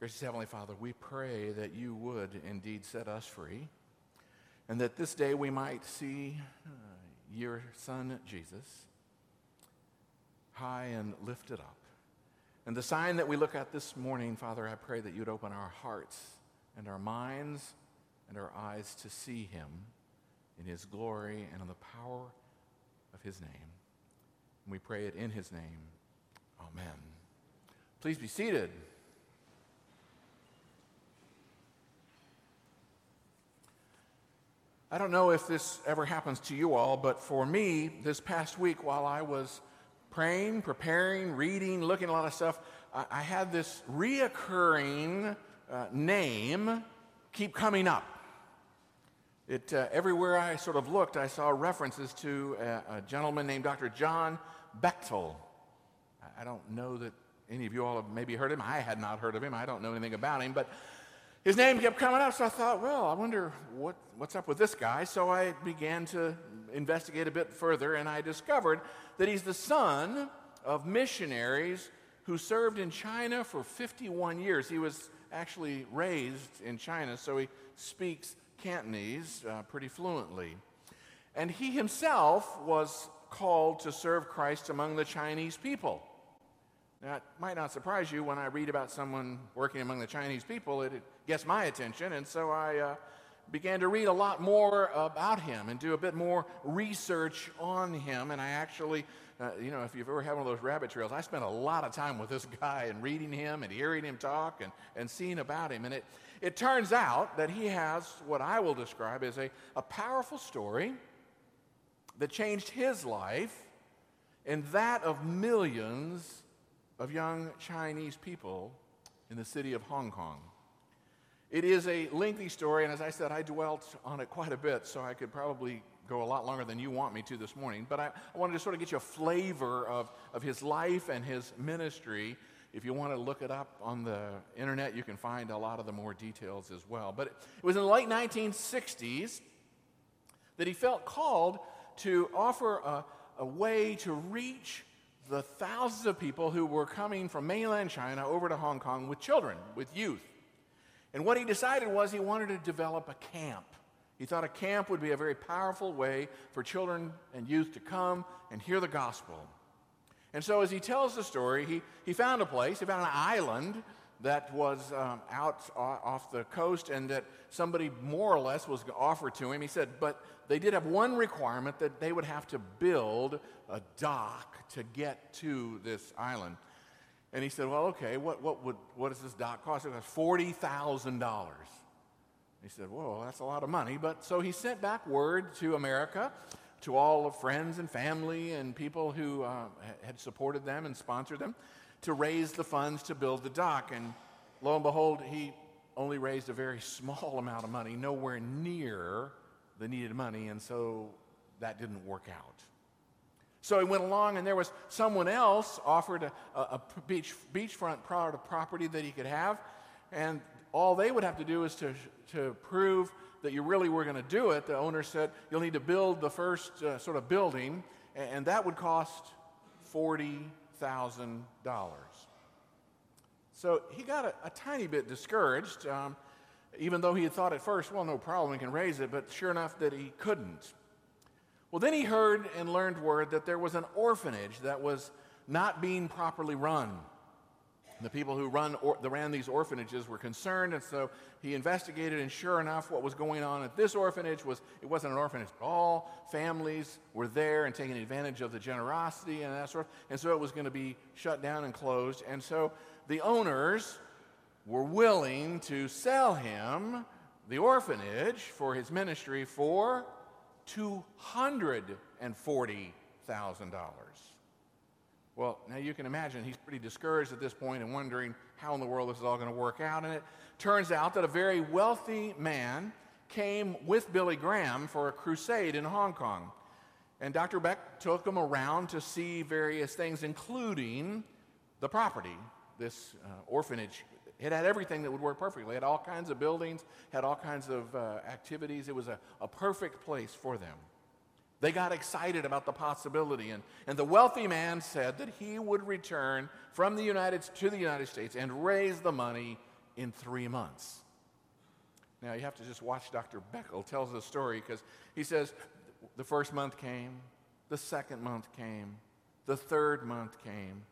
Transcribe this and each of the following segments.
Gracious Heavenly Father, we pray that you would indeed set us free and that this day we might see uh, your Son Jesus high and lifted up. And the sign that we look at this morning, Father, I pray that you'd open our hearts and our minds and our eyes to see him in his glory and in the power of his name. And we pray it in his name. Amen. Please be seated. I don't know if this ever happens to you all, but for me, this past week while I was praying, preparing, reading, looking at a lot of stuff, I, I had this reoccurring uh, name keep coming up. It, uh, everywhere I sort of looked, I saw references to a, a gentleman named Dr. John Bechtel. I, I don't know that any of you all have maybe heard him. I had not heard of him. I don't know anything about him, but his name kept coming up, so I thought, well, I wonder what, what's up with this guy. So I began to investigate a bit further, and I discovered that he's the son of missionaries who served in China for 51 years. He was actually raised in China, so he speaks Cantonese uh, pretty fluently. And he himself was called to serve Christ among the Chinese people. Now, it might not surprise you when I read about someone working among the Chinese people, it, gets my attention. And so I uh, began to read a lot more about him and do a bit more research on him. And I actually, uh, you know, if you've ever had one of those rabbit trails, I spent a lot of time with this guy and reading him and hearing him talk and, and seeing about him. And it, it turns out that he has what I will describe as a, a powerful story that changed his life and that of millions of young Chinese people in the city of Hong Kong. It is a lengthy story, and as I said, I dwelt on it quite a bit, so I could probably go a lot longer than you want me to this morning. But I, I wanted to sort of get you a flavor of, of his life and his ministry. If you want to look it up on the internet, you can find a lot of the more details as well. But it, it was in the late 1960s that he felt called to offer a, a way to reach the thousands of people who were coming from mainland China over to Hong Kong with children, with youth. And what he decided was he wanted to develop a camp. He thought a camp would be a very powerful way for children and youth to come and hear the gospel. And so, as he tells the story, he, he found a place, he found an island that was um, out off the coast and that somebody more or less was offered to him. He said, but they did have one requirement that they would have to build a dock to get to this island. And he said, well, okay, what, what, would, what does this dock cost? It cost $40,000. He said, well, that's a lot of money. But so he sent back word to America, to all of friends and family and people who uh, had supported them and sponsored them to raise the funds to build the dock. And lo and behold, he only raised a very small amount of money, nowhere near the needed money, and so that didn't work out. So he went along, and there was someone else offered a, a, a beach, beachfront property that he could have, and all they would have to do is to, to prove that you really were going to do it. The owner said, You'll need to build the first uh, sort of building, and, and that would cost forty $1,000. So he got a, a tiny bit discouraged, um, even though he had thought at first, well, no problem, we can raise it, but sure enough that he couldn't. Well, then he heard and learned word that there was an orphanage that was not being properly run. The people who run or, that ran these orphanages were concerned, and so he investigated. And sure enough, what was going on at this orphanage was it wasn't an orphanage at all. Families were there and taking advantage of the generosity and that sort. Of, and so it was going to be shut down and closed. And so the owners were willing to sell him the orphanage for his ministry for two hundred and forty thousand dollars. Well, now you can imagine he's pretty discouraged at this point and wondering how in the world this is all going to work out. And it turns out that a very wealthy man came with Billy Graham for a crusade in Hong Kong. And Dr. Beck took him around to see various things, including the property, this uh, orphanage. It had everything that would work perfectly. It had all kinds of buildings, had all kinds of uh, activities. It was a, a perfect place for them. They got excited about the possibility. And, and the wealthy man said that he would return from the United to the United States and raise the money in three months. Now, you have to just watch Dr. Beckel tells the story because he says the first month came, the second month came, the third month came,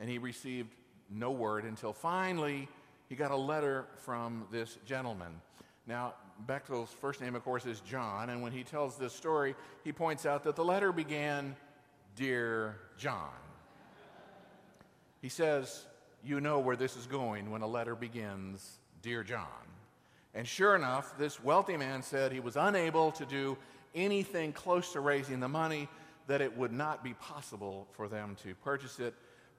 and he received no word until finally he got a letter from this gentleman. Now, Bechtel's first name, of course, is John, and when he tells this story, he points out that the letter began, Dear John. He says, You know where this is going when a letter begins, Dear John. And sure enough, this wealthy man said he was unable to do anything close to raising the money, that it would not be possible for them to purchase it.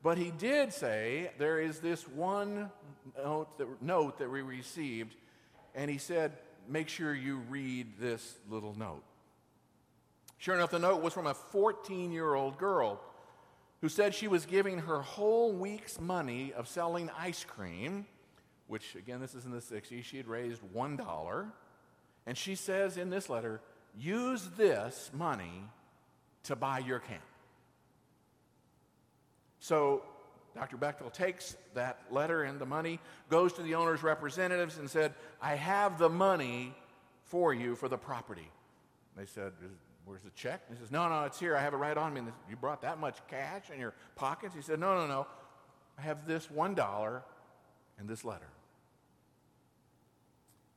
But he did say there is this one note that, note that we received, and he said, Make sure you read this little note. Sure enough, the note was from a 14 year old girl who said she was giving her whole week's money of selling ice cream which again, this is in the 60s, she had raised $1. And she says in this letter, use this money to buy your camp. So Dr. Beckel takes that letter and the money, goes to the owner's representatives, and said, I have the money for you for the property. They said, Where's the check? he says, No, no, it's here. I have it right on me. And you brought that much cash in your pockets? He said, No, no, no. I have this $1 and this letter.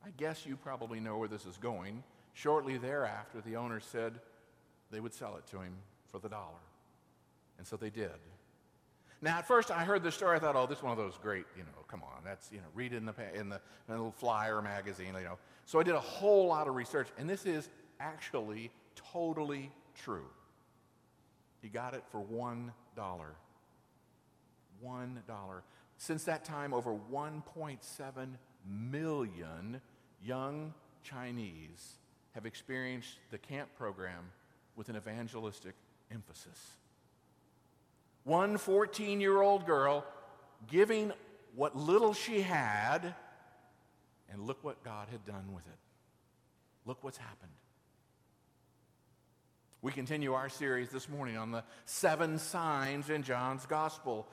I guess you probably know where this is going. Shortly thereafter, the owner said they would sell it to him for the dollar. And so they did. Now, at first, I heard the story. I thought, oh, this is one of those great, you know, come on, that's, you know, read it in the, in the, in the little flyer magazine, you know. So I did a whole lot of research, and this is actually totally true. He got it for $1. $1. Since that time, over 1.7 million young Chinese have experienced the camp program with an evangelistic emphasis. One 14 year old girl giving what little she had, and look what God had done with it. Look what's happened. We continue our series this morning on the seven signs in John's gospel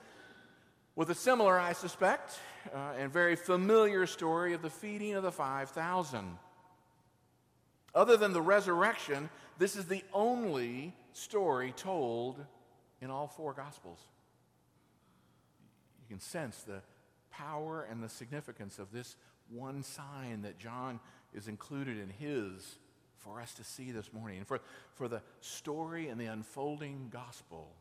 with a similar, I suspect, uh, and very familiar story of the feeding of the 5,000. Other than the resurrection, this is the only story told in all four Gospels. You can sense the power and the significance of this one sign that John is included in his for us to see this morning, and for, for the story and the unfolding gospel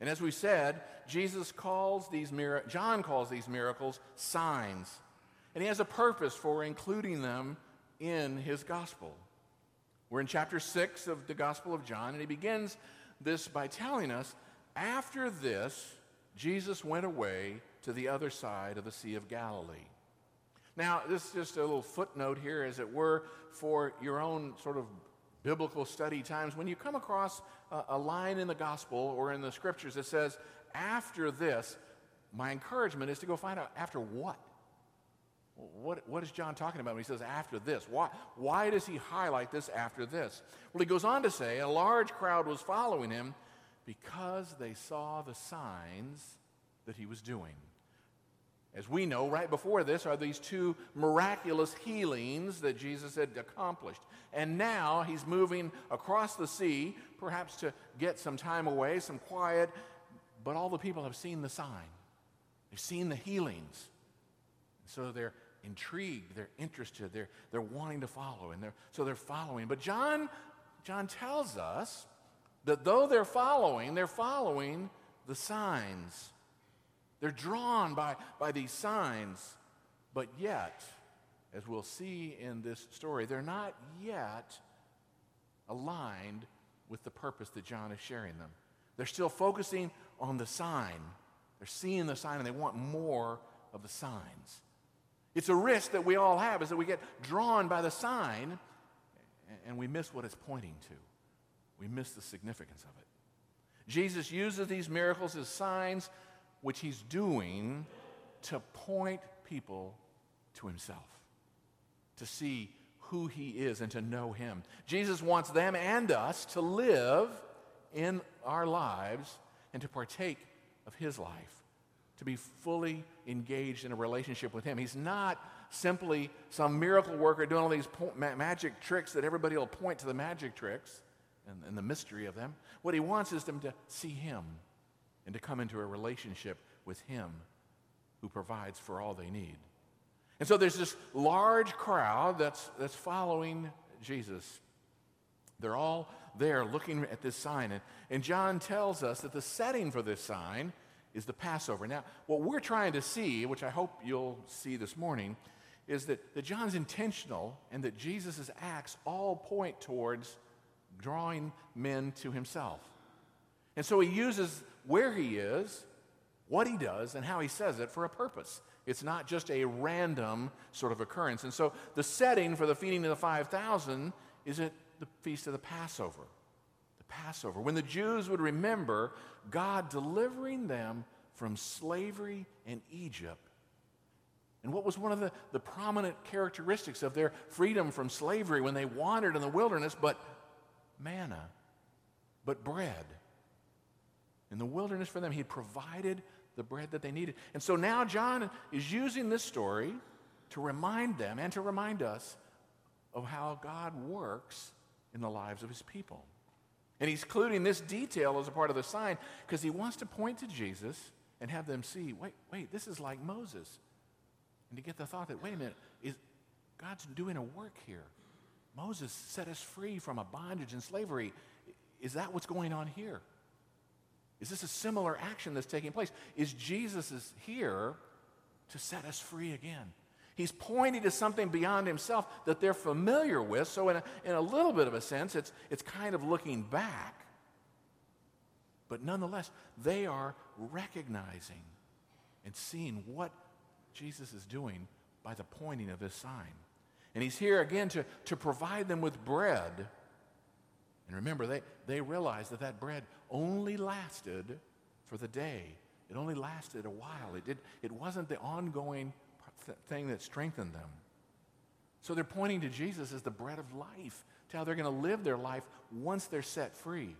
and as we said, Jesus calls these mir- John calls these miracles signs. And he has a purpose for including them in his gospel. We're in chapter 6 of the Gospel of John, and he begins this by telling us after this, Jesus went away to the other side of the Sea of Galilee. Now, this is just a little footnote here, as it were, for your own sort of biblical study times, when you come across a, a line in the gospel or in the scriptures that says, after this, my encouragement is to go find out after what? What, what is John talking about when he says after this? Why, why does he highlight this after this? Well, he goes on to say a large crowd was following him because they saw the signs that he was doing. As we know, right before this are these two miraculous healings that Jesus had accomplished. And now he's moving across the sea, perhaps to get some time away, some quiet, but all the people have seen the sign. They've seen the healings. So they're intrigued, they're interested, they're, they're wanting to follow, and they're, so they're following. But John, John tells us that though they're following, they're following the signs. They're drawn by, by these signs, but yet, as we'll see in this story, they're not yet aligned with the purpose that John is sharing them. They're still focusing on the sign. They're seeing the sign and they want more of the signs. It's a risk that we all have is that we get drawn by the sign and we miss what it's pointing to. We miss the significance of it. Jesus uses these miracles as signs which he's doing to point people to himself, to see who he is and to know him. Jesus wants them and us to live in our lives and to partake of his life, to be fully engaged in a relationship with Him. He's not simply some miracle worker doing all these po- ma- magic tricks that everybody will point to the magic tricks and, and the mystery of them. What He wants is them to see Him and to come into a relationship with Him who provides for all they need. And so there's this large crowd that's, that's following Jesus. They're all there looking at this sign. And, and John tells us that the setting for this sign is the Passover. Now, what we're trying to see, which I hope you'll see this morning, is that, that John's intentional and that Jesus' acts all point towards drawing men to himself. And so he uses where he is, what he does, and how he says it for a purpose. It's not just a random sort of occurrence. And so the setting for the feeding of the 5,000 is at the feast of the Passover. The Passover, when the Jews would remember God delivering them from slavery in Egypt. And what was one of the, the prominent characteristics of their freedom from slavery when they wandered in the wilderness but manna, but bread? In the wilderness for them, he provided the bread that they needed. And so now John is using this story to remind them and to remind us of how God works in the lives of his people. And he's including this detail as a part of the sign because he wants to point to Jesus and have them see wait, wait, this is like Moses. And to get the thought that, wait a minute, is God's doing a work here. Moses set us free from a bondage and slavery. Is that what's going on here? Is this a similar action that's taking place? Is Jesus is here to set us free again? He's pointing to something beyond himself that they're familiar with. So, in a, in a little bit of a sense, it's, it's kind of looking back. But nonetheless, they are recognizing and seeing what Jesus is doing by the pointing of his sign. And he's here again to, to provide them with bread. And remember, they, they realized that that bread only lasted for the day. It only lasted a while. It, did, it wasn't the ongoing thing that strengthened them. So they're pointing to Jesus as the bread of life, to how they're going to live their life once they're set free.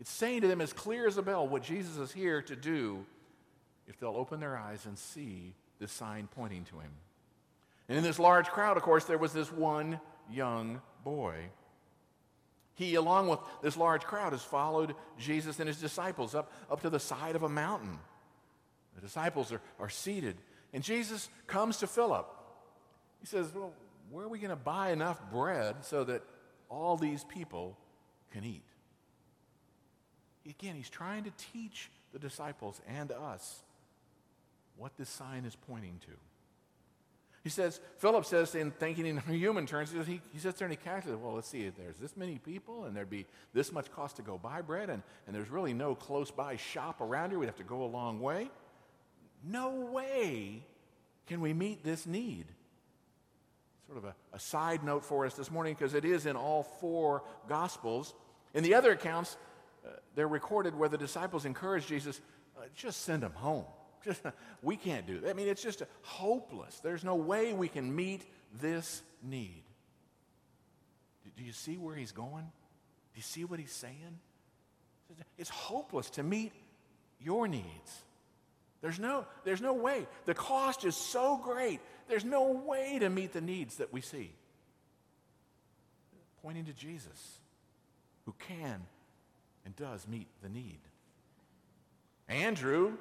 It's saying to them as clear as a bell what Jesus is here to do if they'll open their eyes and see the sign pointing to him. And in this large crowd, of course, there was this one young boy. He, along with this large crowd, has followed Jesus and his disciples up, up to the side of a mountain. The disciples are, are seated and Jesus comes to Philip. He says, Well, where are we going to buy enough bread so that all these people can eat? Again, he's trying to teach the disciples and us what this sign is pointing to. He says, Philip says, in thinking in human terms, he, he sits there and he calculates, well, let's see, there's this many people, and there'd be this much cost to go buy bread, and, and there's really no close by shop around here. We'd have to go a long way. No way can we meet this need. Sort of a, a side note for us this morning because it is in all four Gospels. In the other accounts, uh, they're recorded where the disciples encourage Jesus, uh, just send them home. Just, we can't do that. I mean, it's just hopeless. There's no way we can meet this need. Do you see where he's going? Do you see what he's saying? It's hopeless to meet your needs. There's no, there's no way. The cost is so great, there's no way to meet the needs that we see. Pointing to Jesus, who can and does meet the need. Andrew,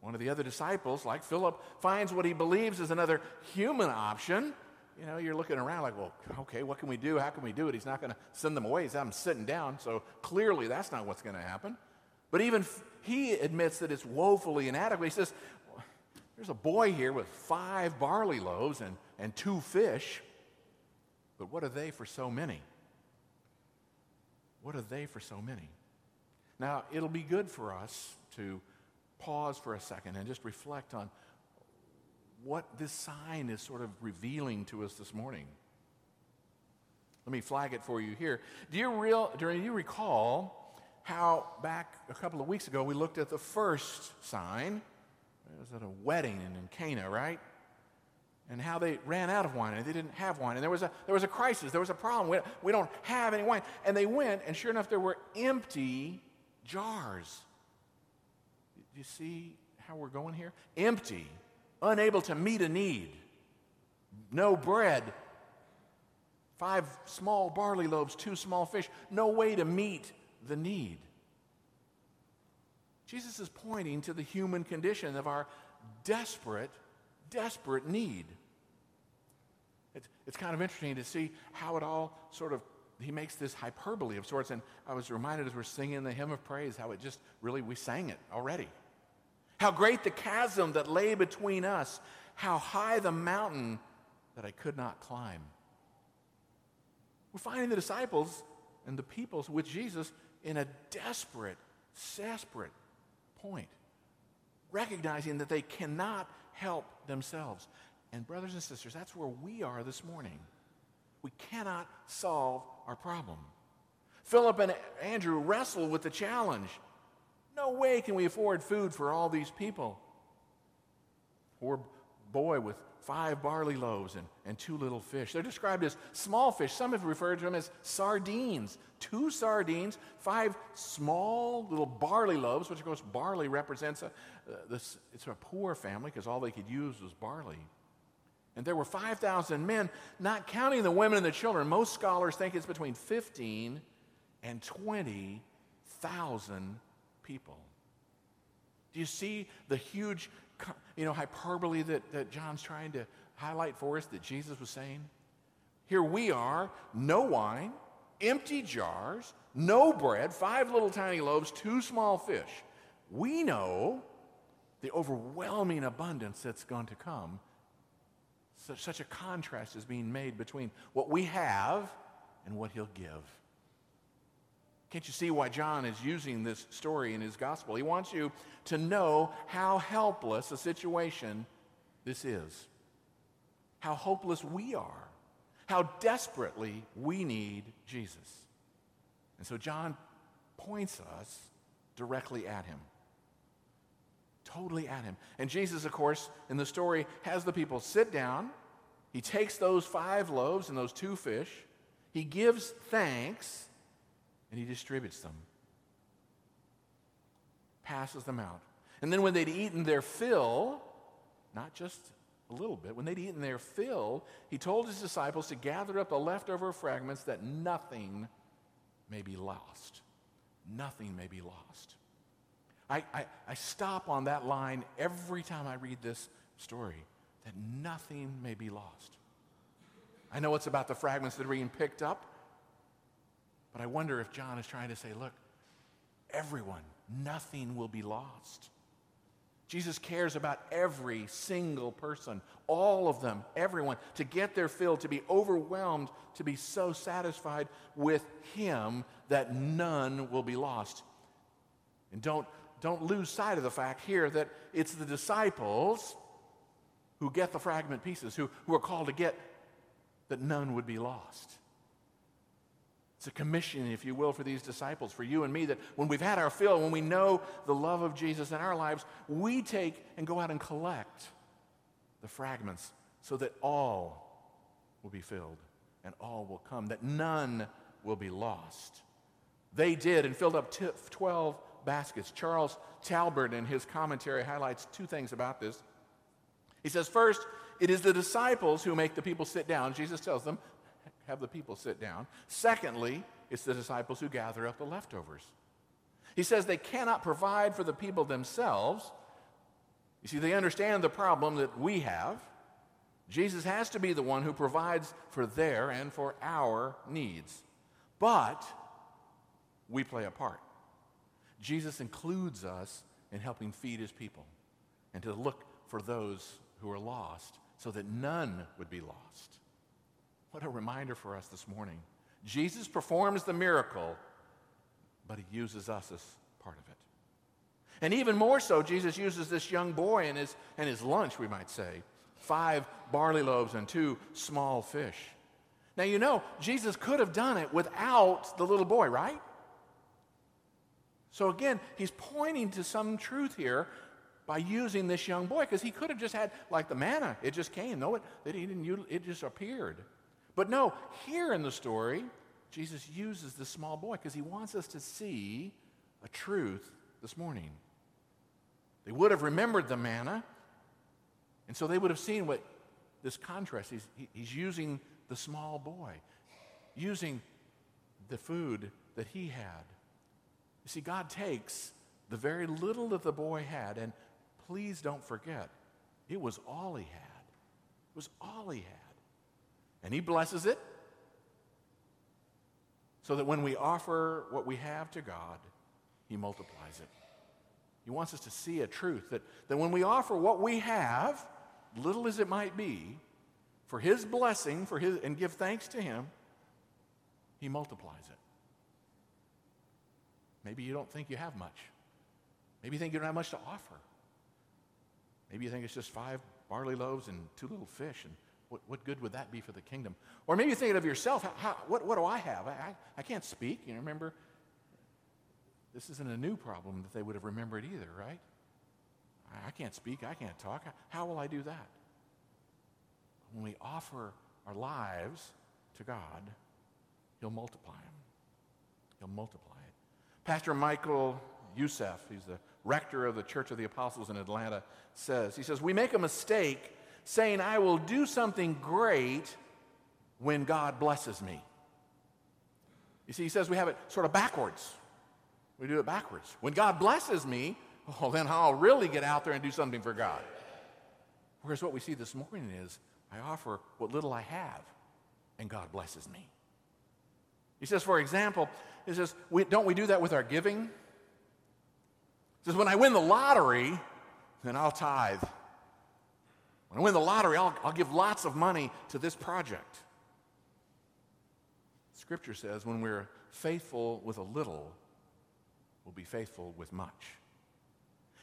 one of the other disciples, like Philip, finds what he believes is another human option. You know, you're looking around like, well, okay, what can we do? How can we do it? He's not going to send them away. He's them sitting down. So clearly that's not what's going to happen. But even he admits that it's woefully inadequate. He says, There's a boy here with five barley loaves and, and two fish, but what are they for so many? What are they for so many? Now, it'll be good for us to pause for a second and just reflect on what this sign is sort of revealing to us this morning. Let me flag it for you here. Do you, real, do you recall how back a couple of weeks ago we looked at the first sign. It was at a wedding in Cana, right? And how they ran out of wine and they didn't have wine. And there was a, there was a crisis, there was a problem. We, we don't have any wine. And they went, and sure enough, there were empty jars. Do you see how we're going here? Empty, unable to meet a need, no bread, five small barley loaves, two small fish, no way to meet the need. Jesus is pointing to the human condition of our desperate, desperate need. It's, it's kind of interesting to see how it all sort of, he makes this hyperbole of sorts. And I was reminded as we're singing the hymn of praise how it just really, we sang it already. How great the chasm that lay between us, how high the mountain that I could not climb. We're finding the disciples and the peoples with Jesus in a desperate, desperate point, recognizing that they cannot help themselves. And, brothers and sisters, that's where we are this morning. We cannot solve our problem. Philip and Andrew wrestle with the challenge. No way can we afford food for all these people. Poor boy with five barley loaves and, and two little fish. They're described as small fish. Some have referred to them as sardines. Two sardines, five small little barley loaves, which of course barley represents a, uh, this, it's a poor family because all they could use was barley. And there were 5,000 men, not counting the women and the children. Most scholars think it's between 15 and 20,000 people. Do you see the huge you know, hyperbole that, that John's trying to highlight for us that Jesus was saying? Here we are, no wine, empty jars, no bread, five little tiny loaves, two small fish. We know the overwhelming abundance that's going to come. Such, such a contrast is being made between what we have and what he'll give. Can't you see why John is using this story in his gospel? He wants you to know how helpless a situation this is, how hopeless we are, how desperately we need Jesus. And so John points us directly at him. Totally at him. And Jesus, of course, in the story, has the people sit down. He takes those five loaves and those two fish. He gives thanks and he distributes them, passes them out. And then when they'd eaten their fill, not just a little bit, when they'd eaten their fill, he told his disciples to gather up the leftover fragments that nothing may be lost. Nothing may be lost. I, I, I stop on that line every time I read this story that nothing may be lost. I know it's about the fragments that are being picked up, but I wonder if John is trying to say, look, everyone, nothing will be lost. Jesus cares about every single person, all of them, everyone, to get their fill, to be overwhelmed, to be so satisfied with Him that none will be lost. And don't, don't lose sight of the fact here that it's the disciples who get the fragment pieces, who, who are called to get that none would be lost. It's a commission, if you will, for these disciples, for you and me, that when we've had our fill, when we know the love of Jesus in our lives, we take and go out and collect the fragments so that all will be filled and all will come, that none will be lost. They did and filled up t- 12 baskets. Charles Talbert, in his commentary, highlights two things about this. He says, first, it is the disciples who make the people sit down. Jesus tells them, have the people sit down. Secondly, it's the disciples who gather up the leftovers. He says they cannot provide for the people themselves. You see, they understand the problem that we have. Jesus has to be the one who provides for their and for our needs. But we play a part. Jesus includes us in helping feed his people and to look for those who are lost so that none would be lost. What a reminder for us this morning. Jesus performs the miracle, but he uses us as part of it. And even more so, Jesus uses this young boy and his, and his lunch, we might say five barley loaves and two small fish. Now, you know, Jesus could have done it without the little boy, right? So, again, he's pointing to some truth here by using this young boy because he could have just had, like the manna, it just came. No, it, it, didn't, it just appeared. But no, here in the story, Jesus uses this small boy because he wants us to see a truth this morning. They would have remembered the manna. And so they would have seen what this contrast. He's, he's using the small boy, using the food that he had. You see, God takes the very little that the boy had, and please don't forget, it was all he had. It was all he had. And he blesses it so that when we offer what we have to God, he multiplies it. He wants us to see a truth that, that when we offer what we have, little as it might be, for his blessing for his, and give thanks to him, he multiplies it. Maybe you don't think you have much. Maybe you think you don't have much to offer. Maybe you think it's just five barley loaves and two little fish, and what, what good would that be for the kingdom? Or maybe you think of yourself, how, what, what do I have? I, I, I can't speak. You remember, this isn't a new problem that they would have remembered either, right? I, I can't speak. I can't talk. How will I do that? When we offer our lives to God, He'll multiply them. He'll multiply it. Pastor Michael Youssef, he's the rector of the Church of the Apostles in Atlanta, says, he says, we make a mistake saying, I will do something great when God blesses me. You see, he says we have it sort of backwards. We do it backwards. When God blesses me, well, then I'll really get out there and do something for God. Whereas what we see this morning is I offer what little I have, and God blesses me. He says, for example, he says, we, don't we do that with our giving? He says, when I win the lottery, then I'll tithe. When I win the lottery, I'll, I'll give lots of money to this project. Scripture says when we're faithful with a little, we'll be faithful with much.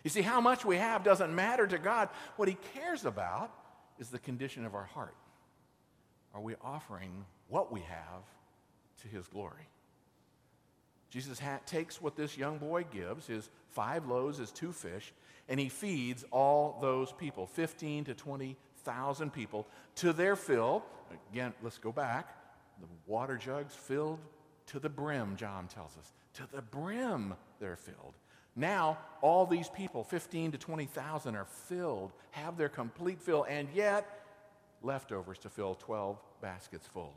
You see, how much we have doesn't matter to God. What He cares about is the condition of our heart. Are we offering what we have to His glory? Jesus ha- takes what this young boy gives, his five loaves, his two fish, and he feeds all those people, 15 to 20,000 people, to their fill. Again, let's go back. The water jugs filled to the brim, John tells us. To the brim, they're filled. Now, all these people, 15 to 20,000, are filled, have their complete fill, and yet leftovers to fill 12 baskets full.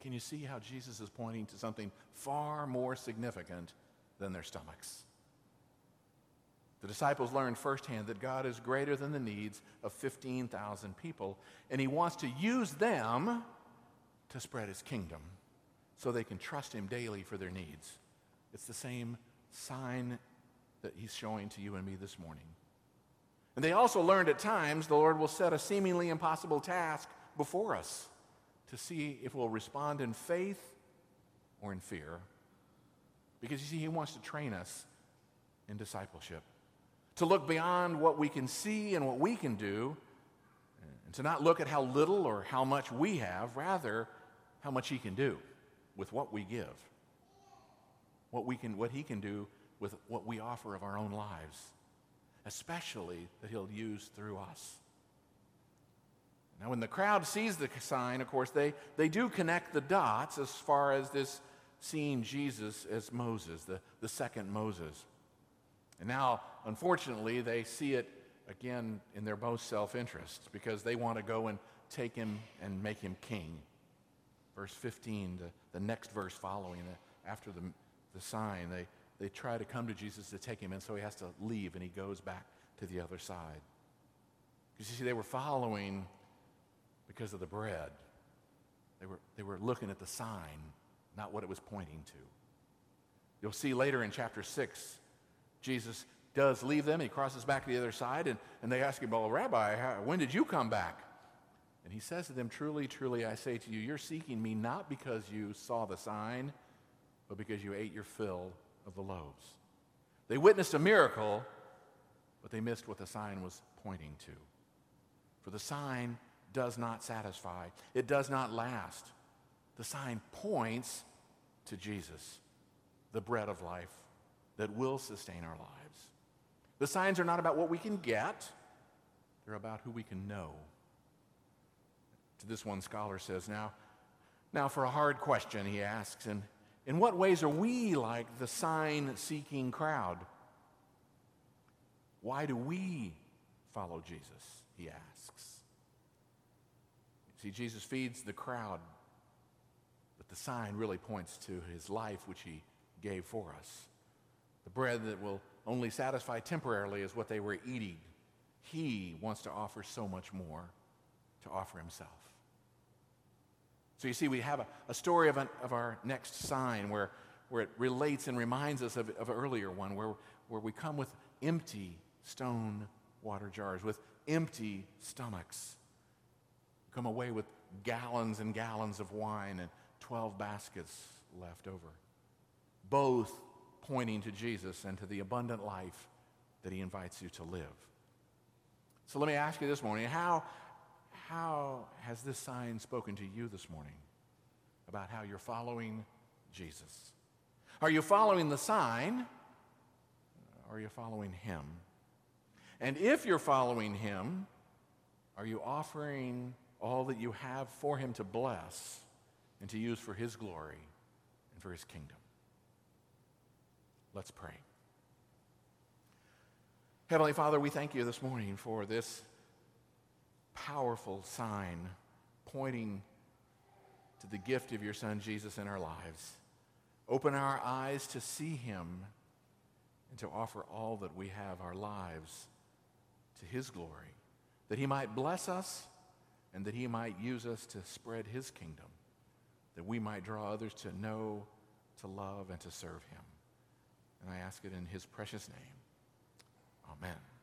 Can you see how Jesus is pointing to something far more significant than their stomachs? The disciples learned firsthand that God is greater than the needs of 15,000 people, and He wants to use them to spread His kingdom so they can trust Him daily for their needs. It's the same sign that He's showing to you and me this morning. And they also learned at times the Lord will set a seemingly impossible task before us to see if we'll respond in faith or in fear. Because you see, He wants to train us in discipleship to look beyond what we can see and what we can do, and to not look at how little or how much we have, rather, how much He can do with what we give, what, we can, what He can do with what we offer of our own lives, especially that He'll use through us. Now, when the crowd sees the sign, of course, they, they do connect the dots as far as this seeing Jesus as Moses, the, the second Moses. And now, unfortunately, they see it again in their most self interest because they want to go and take him and make him king. Verse 15, the, the next verse following, the, after the, the sign, they, they try to come to Jesus to take him and so he has to leave and he goes back to the other side. Because you see, they were following because of the bread. They were, they were looking at the sign, not what it was pointing to. You'll see later in chapter 6 Jesus does leave them. He crosses back to the other side, and, and they ask him, Well, Rabbi, how, when did you come back? And he says to them, Truly, truly, I say to you, you're seeking me not because you saw the sign, but because you ate your fill of the loaves. They witnessed a miracle, but they missed what the sign was pointing to. For the sign does not satisfy, it does not last. The sign points to Jesus, the bread of life that will sustain our lives. The signs are not about what we can get, they're about who we can know. To this one scholar says, now, now for a hard question, he asks, and in what ways are we like the sign seeking crowd? Why do we follow Jesus? He asks. See, Jesus feeds the crowd, but the sign really points to his life, which he gave for us. The bread that will only satisfy temporarily is what they were eating. He wants to offer so much more to offer himself. So you see, we have a, a story of, an, of our next sign where, where it relates and reminds us of, of an earlier one, where, where we come with empty stone water jars, with empty stomachs. Come away with gallons and gallons of wine and 12 baskets left over. Both pointing to Jesus and to the abundant life that he invites you to live. So let me ask you this morning how, how has this sign spoken to you this morning about how you're following Jesus? Are you following the sign? Are you following him? And if you're following him, are you offering all that you have for him to bless and to use for his glory and for his kingdom? Let's pray. Heavenly Father, we thank you this morning for this powerful sign pointing to the gift of your Son Jesus in our lives. Open our eyes to see him and to offer all that we have, our lives, to his glory, that he might bless us and that he might use us to spread his kingdom, that we might draw others to know, to love, and to serve him. And I ask it in his precious name. Amen.